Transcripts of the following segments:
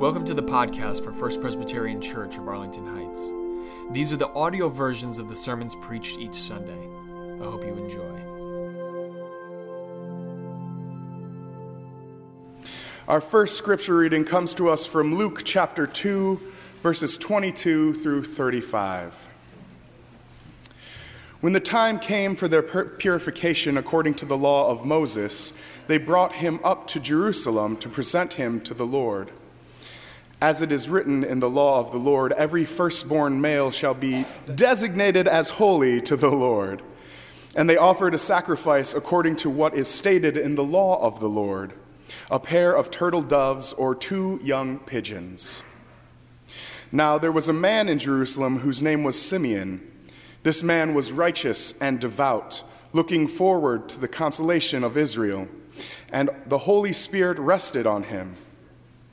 Welcome to the podcast for First Presbyterian Church of Arlington Heights. These are the audio versions of the sermons preached each Sunday. I hope you enjoy. Our first scripture reading comes to us from Luke chapter 2, verses 22 through 35. When the time came for their purification according to the law of Moses, they brought him up to Jerusalem to present him to the Lord. As it is written in the law of the Lord, every firstborn male shall be designated as holy to the Lord. And they offered a sacrifice according to what is stated in the law of the Lord a pair of turtle doves or two young pigeons. Now there was a man in Jerusalem whose name was Simeon. This man was righteous and devout, looking forward to the consolation of Israel, and the Holy Spirit rested on him.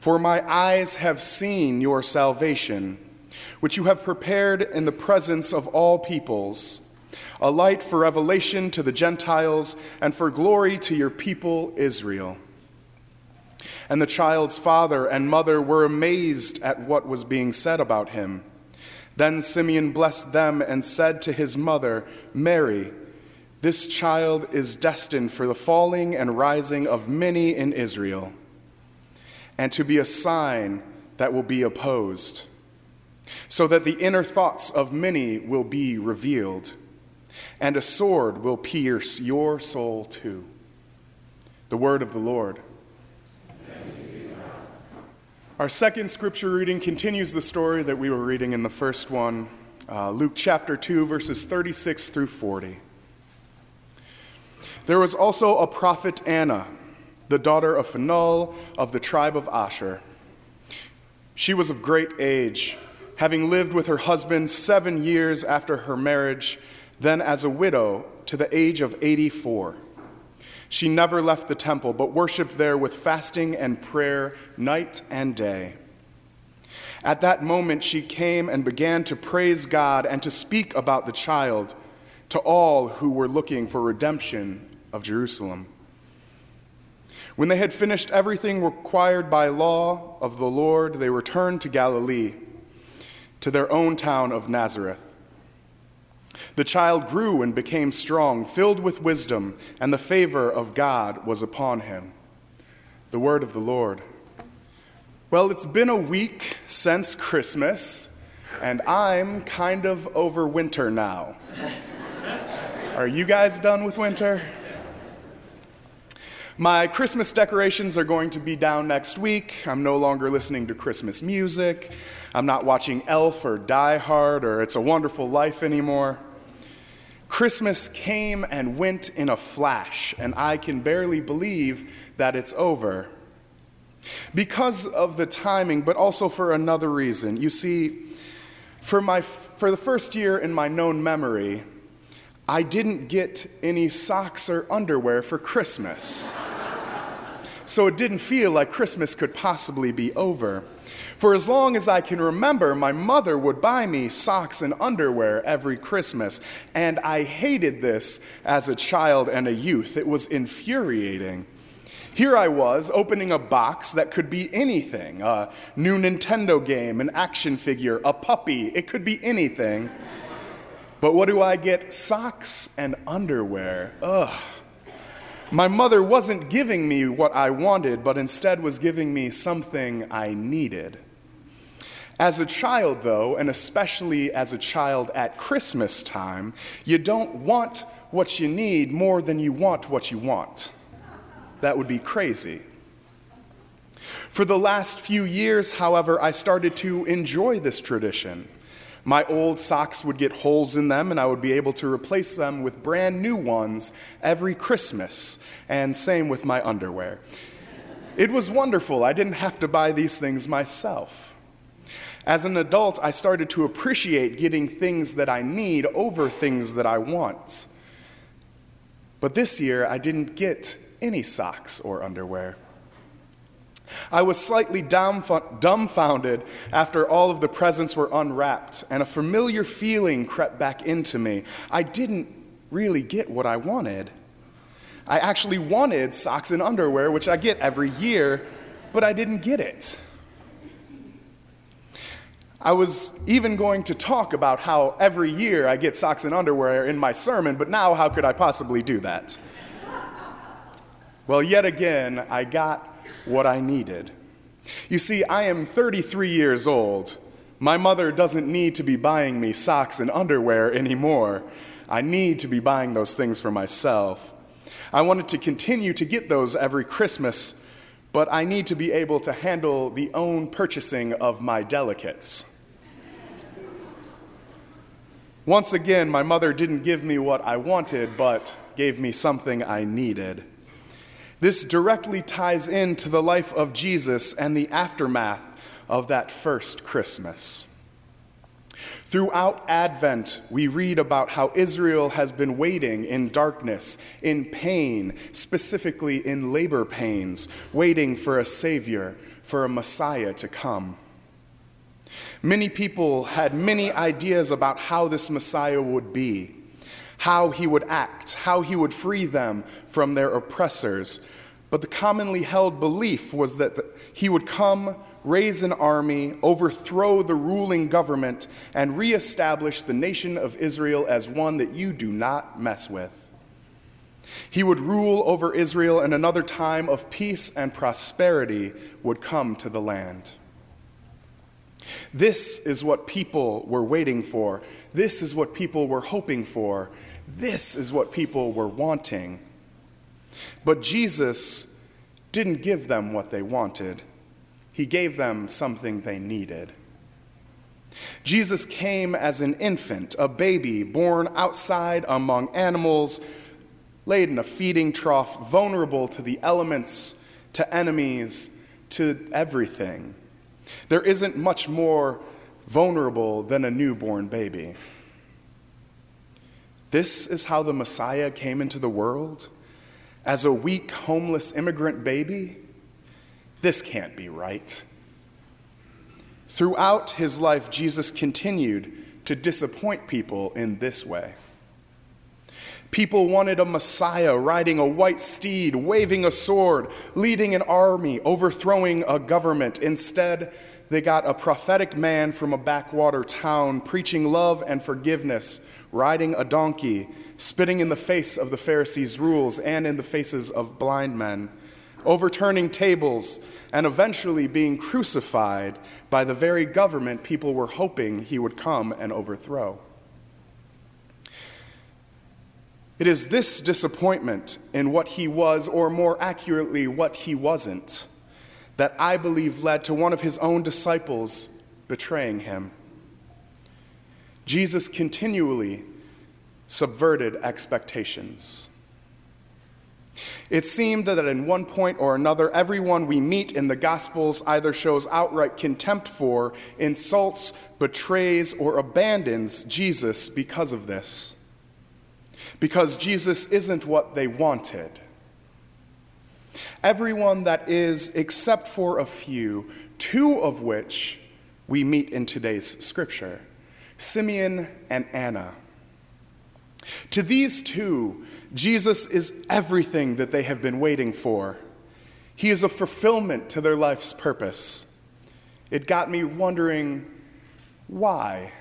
For my eyes have seen your salvation, which you have prepared in the presence of all peoples, a light for revelation to the Gentiles and for glory to your people Israel. And the child's father and mother were amazed at what was being said about him. Then Simeon blessed them and said to his mother, Mary, this child is destined for the falling and rising of many in Israel, and to be a sign that will be opposed, so that the inner thoughts of many will be revealed, and a sword will pierce your soul too. The word of the Lord. Our second scripture reading continues the story that we were reading in the first one, uh, Luke chapter 2, verses 36 through 40. There was also a prophet Anna, the daughter of Phanuel of the tribe of Asher. She was of great age, having lived with her husband seven years after her marriage, then as a widow to the age of 84. She never left the temple, but worshiped there with fasting and prayer night and day. At that moment, she came and began to praise God and to speak about the child to all who were looking for redemption of Jerusalem. When they had finished everything required by law of the Lord, they returned to Galilee, to their own town of Nazareth. The child grew and became strong, filled with wisdom, and the favor of God was upon him. The word of the Lord. Well, it's been a week since Christmas, and I'm kind of over winter now. Are you guys done with winter? My Christmas decorations are going to be down next week. I'm no longer listening to Christmas music. I'm not watching Elf or Die Hard or It's a Wonderful Life anymore. Christmas came and went in a flash, and I can barely believe that it's over. Because of the timing, but also for another reason. You see, for, my, for the first year in my known memory, I didn't get any socks or underwear for Christmas. So it didn't feel like Christmas could possibly be over. For as long as I can remember, my mother would buy me socks and underwear every Christmas, and I hated this as a child and a youth. It was infuriating. Here I was opening a box that could be anything a new Nintendo game, an action figure, a puppy, it could be anything. But what do I get? Socks and underwear. Ugh. My mother wasn't giving me what I wanted, but instead was giving me something I needed. As a child, though, and especially as a child at Christmas time, you don't want what you need more than you want what you want. That would be crazy. For the last few years, however, I started to enjoy this tradition. My old socks would get holes in them, and I would be able to replace them with brand new ones every Christmas, and same with my underwear. It was wonderful. I didn't have to buy these things myself. As an adult, I started to appreciate getting things that I need over things that I want. But this year, I didn't get any socks or underwear. I was slightly dumbfounded after all of the presents were unwrapped, and a familiar feeling crept back into me. I didn't really get what I wanted. I actually wanted socks and underwear, which I get every year, but I didn't get it. I was even going to talk about how every year I get socks and underwear in my sermon, but now how could I possibly do that? Well, yet again, I got what I needed. You see, I am 33 years old. My mother doesn't need to be buying me socks and underwear anymore. I need to be buying those things for myself. I wanted to continue to get those every Christmas, but I need to be able to handle the own purchasing of my delicates. Once again, my mother didn't give me what I wanted, but gave me something I needed. This directly ties into the life of Jesus and the aftermath of that first Christmas. Throughout Advent, we read about how Israel has been waiting in darkness, in pain, specifically in labor pains, waiting for a Savior, for a Messiah to come. Many people had many ideas about how this Messiah would be, how he would act, how he would free them from their oppressors. But the commonly held belief was that he would come, raise an army, overthrow the ruling government, and reestablish the nation of Israel as one that you do not mess with. He would rule over Israel, and another time of peace and prosperity would come to the land. This is what people were waiting for. This is what people were hoping for. This is what people were wanting. But Jesus didn't give them what they wanted, He gave them something they needed. Jesus came as an infant, a baby born outside among animals, laid in a feeding trough, vulnerable to the elements, to enemies, to everything. There isn't much more vulnerable than a newborn baby. This is how the Messiah came into the world as a weak, homeless immigrant baby. This can't be right. Throughout his life, Jesus continued to disappoint people in this way. People wanted a Messiah riding a white steed, waving a sword, leading an army, overthrowing a government. Instead, they got a prophetic man from a backwater town preaching love and forgiveness, riding a donkey, spitting in the face of the Pharisees' rules and in the faces of blind men, overturning tables, and eventually being crucified by the very government people were hoping he would come and overthrow. It is this disappointment in what he was, or more accurately, what he wasn't, that I believe led to one of his own disciples betraying him. Jesus continually subverted expectations. It seemed that in one point or another, everyone we meet in the Gospels either shows outright contempt for, insults, betrays, or abandons Jesus because of this because Jesus isn't what they wanted. Everyone that is, except for a few, two of which we meet in today's scripture Simeon and Anna. To these two, Jesus is everything that they have been waiting for. He is a fulfillment to their life's purpose. It got me wondering why?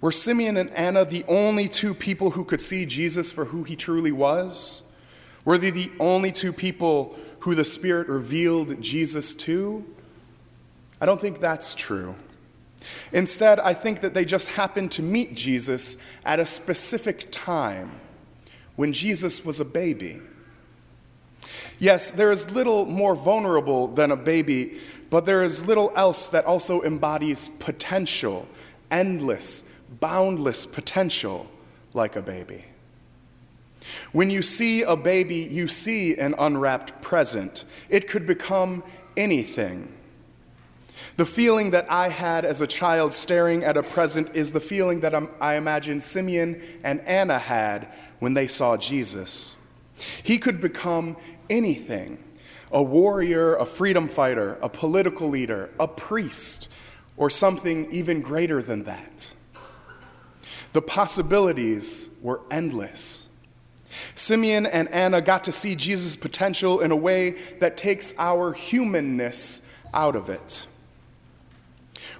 Were Simeon and Anna the only two people who could see Jesus for who he truly was? Were they the only two people who the Spirit revealed Jesus to? I don't think that's true. Instead, I think that they just happened to meet Jesus at a specific time when Jesus was a baby. Yes, there is little more vulnerable than a baby, but there is little else that also embodies potential, endless, boundless potential like a baby. When you see a baby, you see an unwrapped present. It could become anything. The feeling that I had as a child staring at a present is the feeling that I imagine Simeon and Anna had when they saw Jesus. He could become anything a warrior, a freedom fighter, a political leader, a priest, or something even greater than that. The possibilities were endless. Simeon and Anna got to see Jesus' potential in a way that takes our humanness out of it.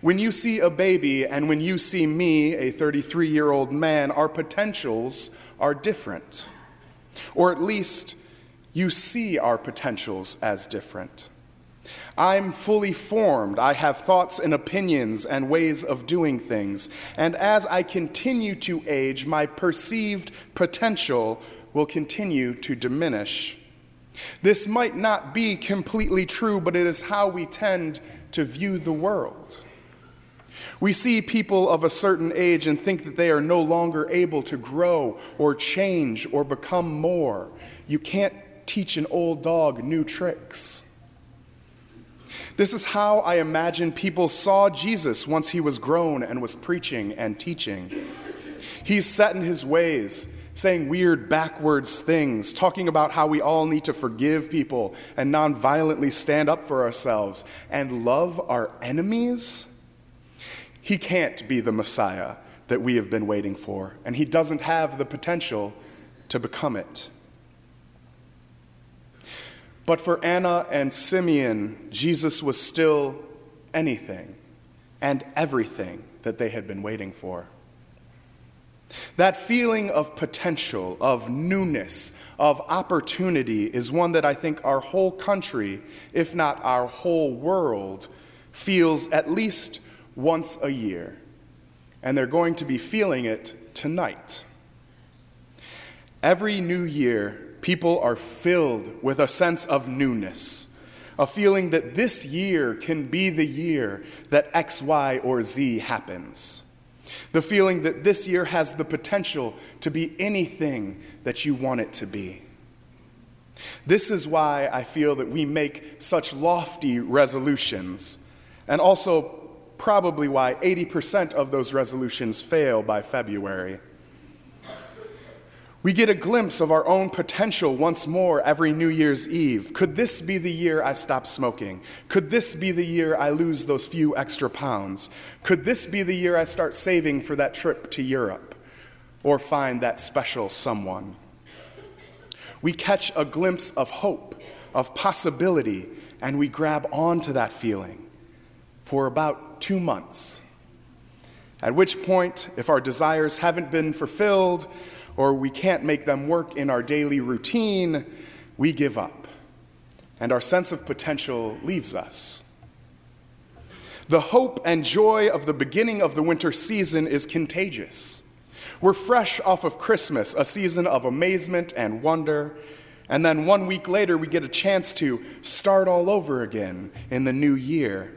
When you see a baby and when you see me, a 33 year old man, our potentials are different. Or at least you see our potentials as different. I'm fully formed. I have thoughts and opinions and ways of doing things. And as I continue to age, my perceived potential will continue to diminish. This might not be completely true, but it is how we tend to view the world. We see people of a certain age and think that they are no longer able to grow or change or become more. You can't teach an old dog new tricks. This is how I imagine people saw Jesus once he was grown and was preaching and teaching. He's set in his ways, saying weird backwards things, talking about how we all need to forgive people and nonviolently stand up for ourselves and love our enemies. He can't be the Messiah that we have been waiting for, and he doesn't have the potential to become it. But for Anna and Simeon, Jesus was still anything and everything that they had been waiting for. That feeling of potential, of newness, of opportunity is one that I think our whole country, if not our whole world, feels at least once a year. And they're going to be feeling it tonight. Every new year, people are filled with a sense of newness, a feeling that this year can be the year that X, Y, or Z happens. The feeling that this year has the potential to be anything that you want it to be. This is why I feel that we make such lofty resolutions, and also probably why 80% of those resolutions fail by February. We get a glimpse of our own potential once more every New Year's Eve. Could this be the year I stop smoking? Could this be the year I lose those few extra pounds? Could this be the year I start saving for that trip to Europe or find that special someone? We catch a glimpse of hope, of possibility, and we grab onto that feeling for about two months. At which point, if our desires haven't been fulfilled, or we can't make them work in our daily routine, we give up. And our sense of potential leaves us. The hope and joy of the beginning of the winter season is contagious. We're fresh off of Christmas, a season of amazement and wonder. And then one week later, we get a chance to start all over again in the new year.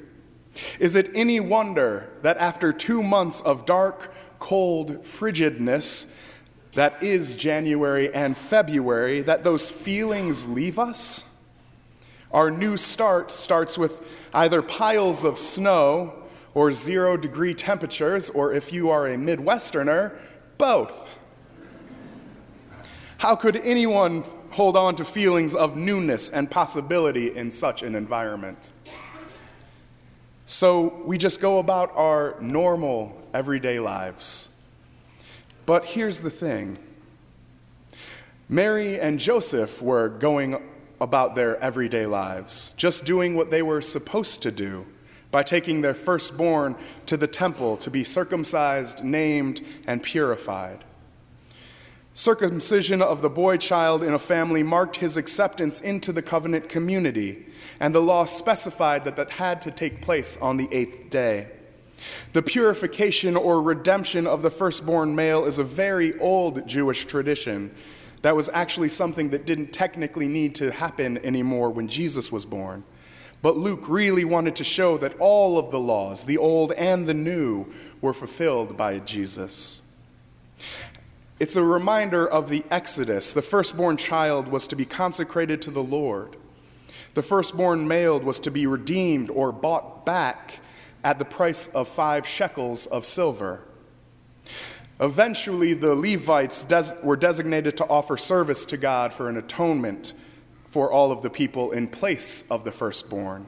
Is it any wonder that after two months of dark, cold frigidness, that is January and February, that those feelings leave us. Our new start starts with either piles of snow or zero degree temperatures, or if you are a Midwesterner, both. How could anyone hold on to feelings of newness and possibility in such an environment? So we just go about our normal, everyday lives but here's the thing Mary and Joseph were going about their everyday lives, just doing what they were supposed to do by taking their firstborn to the temple to be circumcised, named, and purified. Circumcision of the boy child in a family marked his acceptance into the covenant community, and the law specified that that had to take place on the eighth day. The purification or redemption of the firstborn male is a very old Jewish tradition that was actually something that didn't technically need to happen anymore when Jesus was born. But Luke really wanted to show that all of the laws, the old and the new, were fulfilled by Jesus. It's a reminder of the Exodus. The firstborn child was to be consecrated to the Lord. The firstborn male was to be redeemed or bought back at the price of five shekels of silver. Eventually, the Levites des- were designated to offer service to God for an atonement for all of the people in place of the firstborn.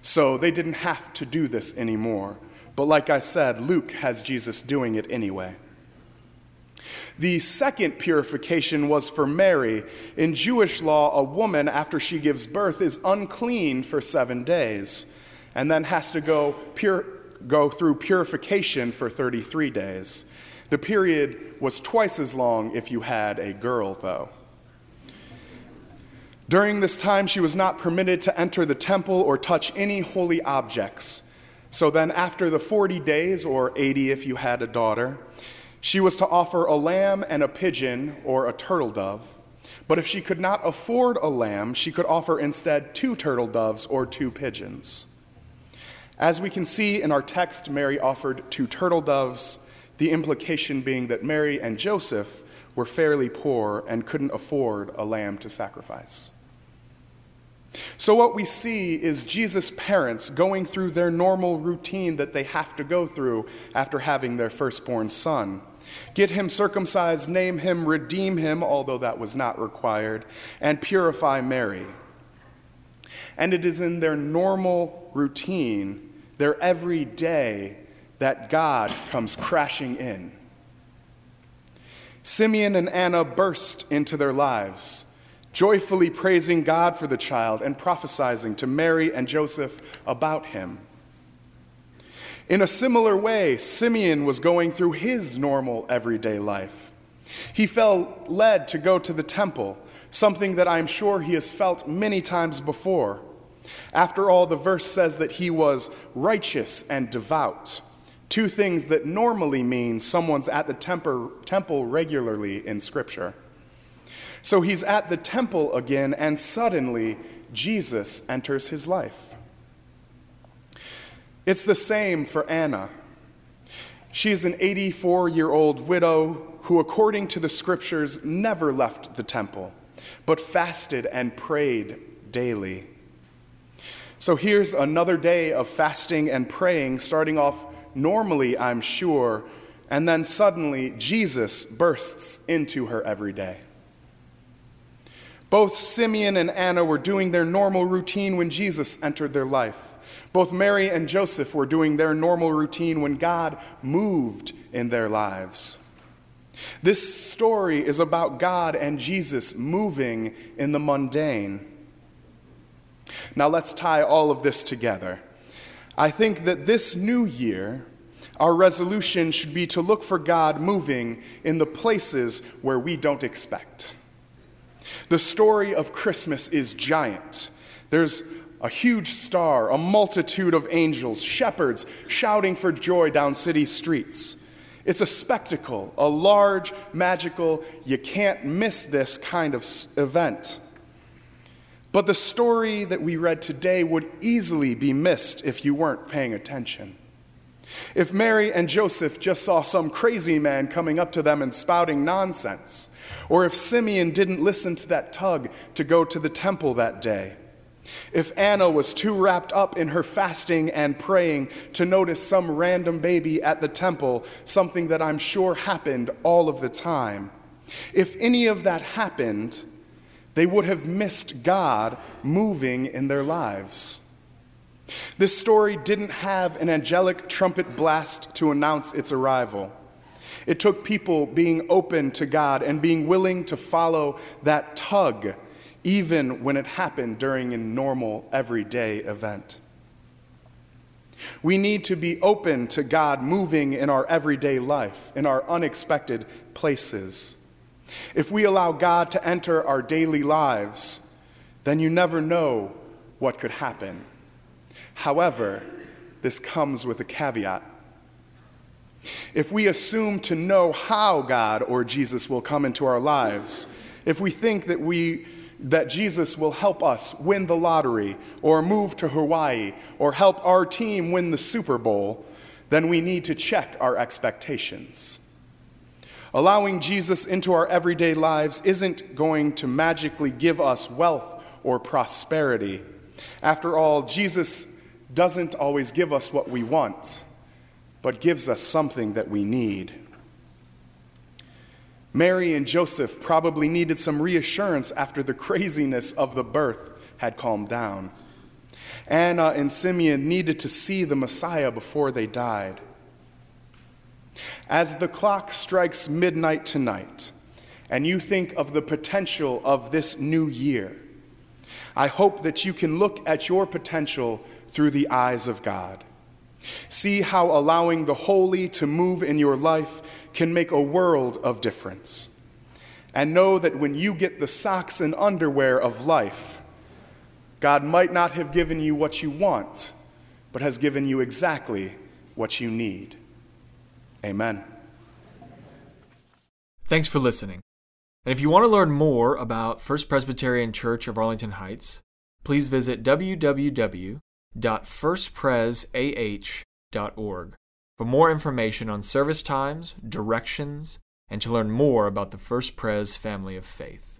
So they didn't have to do this anymore. But like I said, Luke has Jesus doing it anyway. The second purification was for Mary. In Jewish law, a woman, after she gives birth, is unclean for seven days and then has to go, go through purification for 33 days. The period was twice as long if you had a girl, though. During this time, she was not permitted to enter the temple or touch any holy objects. So then, after the 40 days, or 80 if you had a daughter, she was to offer a lamb and a pigeon or a turtle dove. But if she could not afford a lamb, she could offer instead two turtle doves or two pigeons. As we can see in our text, Mary offered two turtle doves, the implication being that Mary and Joseph were fairly poor and couldn't afford a lamb to sacrifice. So, what we see is Jesus' parents going through their normal routine that they have to go through after having their firstborn son. Get him circumcised, name him, redeem him, although that was not required, and purify Mary. And it is in their normal routine, their everyday, that God comes crashing in. Simeon and Anna burst into their lives, joyfully praising God for the child and prophesying to Mary and Joseph about him. In a similar way, Simeon was going through his normal everyday life. He felt led to go to the temple, something that I'm sure he has felt many times before. After all, the verse says that he was righteous and devout, two things that normally mean someone's at the temple regularly in Scripture. So he's at the temple again, and suddenly Jesus enters his life. It's the same for Anna. She's an 84 year old widow who, according to the scriptures, never left the temple, but fasted and prayed daily. So here's another day of fasting and praying, starting off normally, I'm sure, and then suddenly Jesus bursts into her every day. Both Simeon and Anna were doing their normal routine when Jesus entered their life. Both Mary and Joseph were doing their normal routine when God moved in their lives. This story is about God and Jesus moving in the mundane. Now let's tie all of this together. I think that this new year, our resolution should be to look for God moving in the places where we don't expect. The story of Christmas is giant. There's a huge star, a multitude of angels, shepherds shouting for joy down city streets. It's a spectacle, a large, magical, you can't miss this kind of event. But the story that we read today would easily be missed if you weren't paying attention. If Mary and Joseph just saw some crazy man coming up to them and spouting nonsense, or if Simeon didn't listen to that tug to go to the temple that day, if Anna was too wrapped up in her fasting and praying to notice some random baby at the temple, something that I'm sure happened all of the time, if any of that happened, they would have missed God moving in their lives. This story didn't have an angelic trumpet blast to announce its arrival. It took people being open to God and being willing to follow that tug even when it happened during a normal, everyday event. We need to be open to God moving in our everyday life, in our unexpected places. If we allow God to enter our daily lives, then you never know what could happen. However, this comes with a caveat. If we assume to know how God or Jesus will come into our lives, if we think that we that Jesus will help us win the lottery or move to Hawaii or help our team win the Super Bowl, then we need to check our expectations. Allowing Jesus into our everyday lives isn't going to magically give us wealth or prosperity. After all, Jesus doesn't always give us what we want, but gives us something that we need. Mary and Joseph probably needed some reassurance after the craziness of the birth had calmed down. Anna and Simeon needed to see the Messiah before they died. As the clock strikes midnight tonight, and you think of the potential of this new year, I hope that you can look at your potential through the eyes of God. See how allowing the holy to move in your life can make a world of difference. And know that when you get the socks and underwear of life, God might not have given you what you want, but has given you exactly what you need. Amen. Thanks for listening. And if you want to learn more about First Presbyterian Church of Arlington Heights, please visit www.firstpresah.org for more information on service times, directions, and to learn more about the First Pres family of faith.